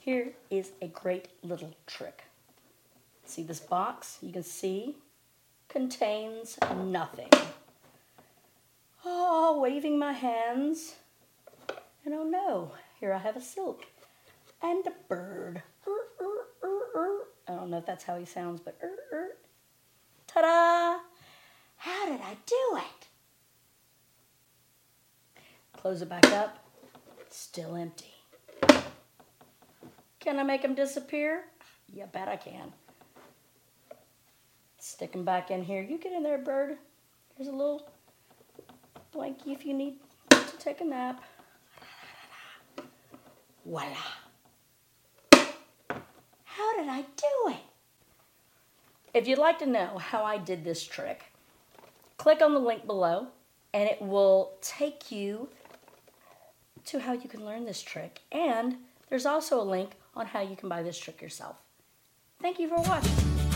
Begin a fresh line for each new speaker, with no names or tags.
Here is a great little trick. See this box? You can see contains nothing. Oh, waving my hands. And oh no, here I have a silk and a bird. Er, er, er, I don't know if that's how he sounds, but ta-da! How did I do it? Close it back up. Still empty. Can I make them disappear? Yeah, bet I can. Stick them back in here. You get in there, bird. Here's a little blankie if you need to take a nap. Voila. How did I do it? If you'd like to know how I did this trick, click on the link below and it will take you to how you can learn this trick. And there's also a link on how you can buy this trick yourself. Thank you for watching.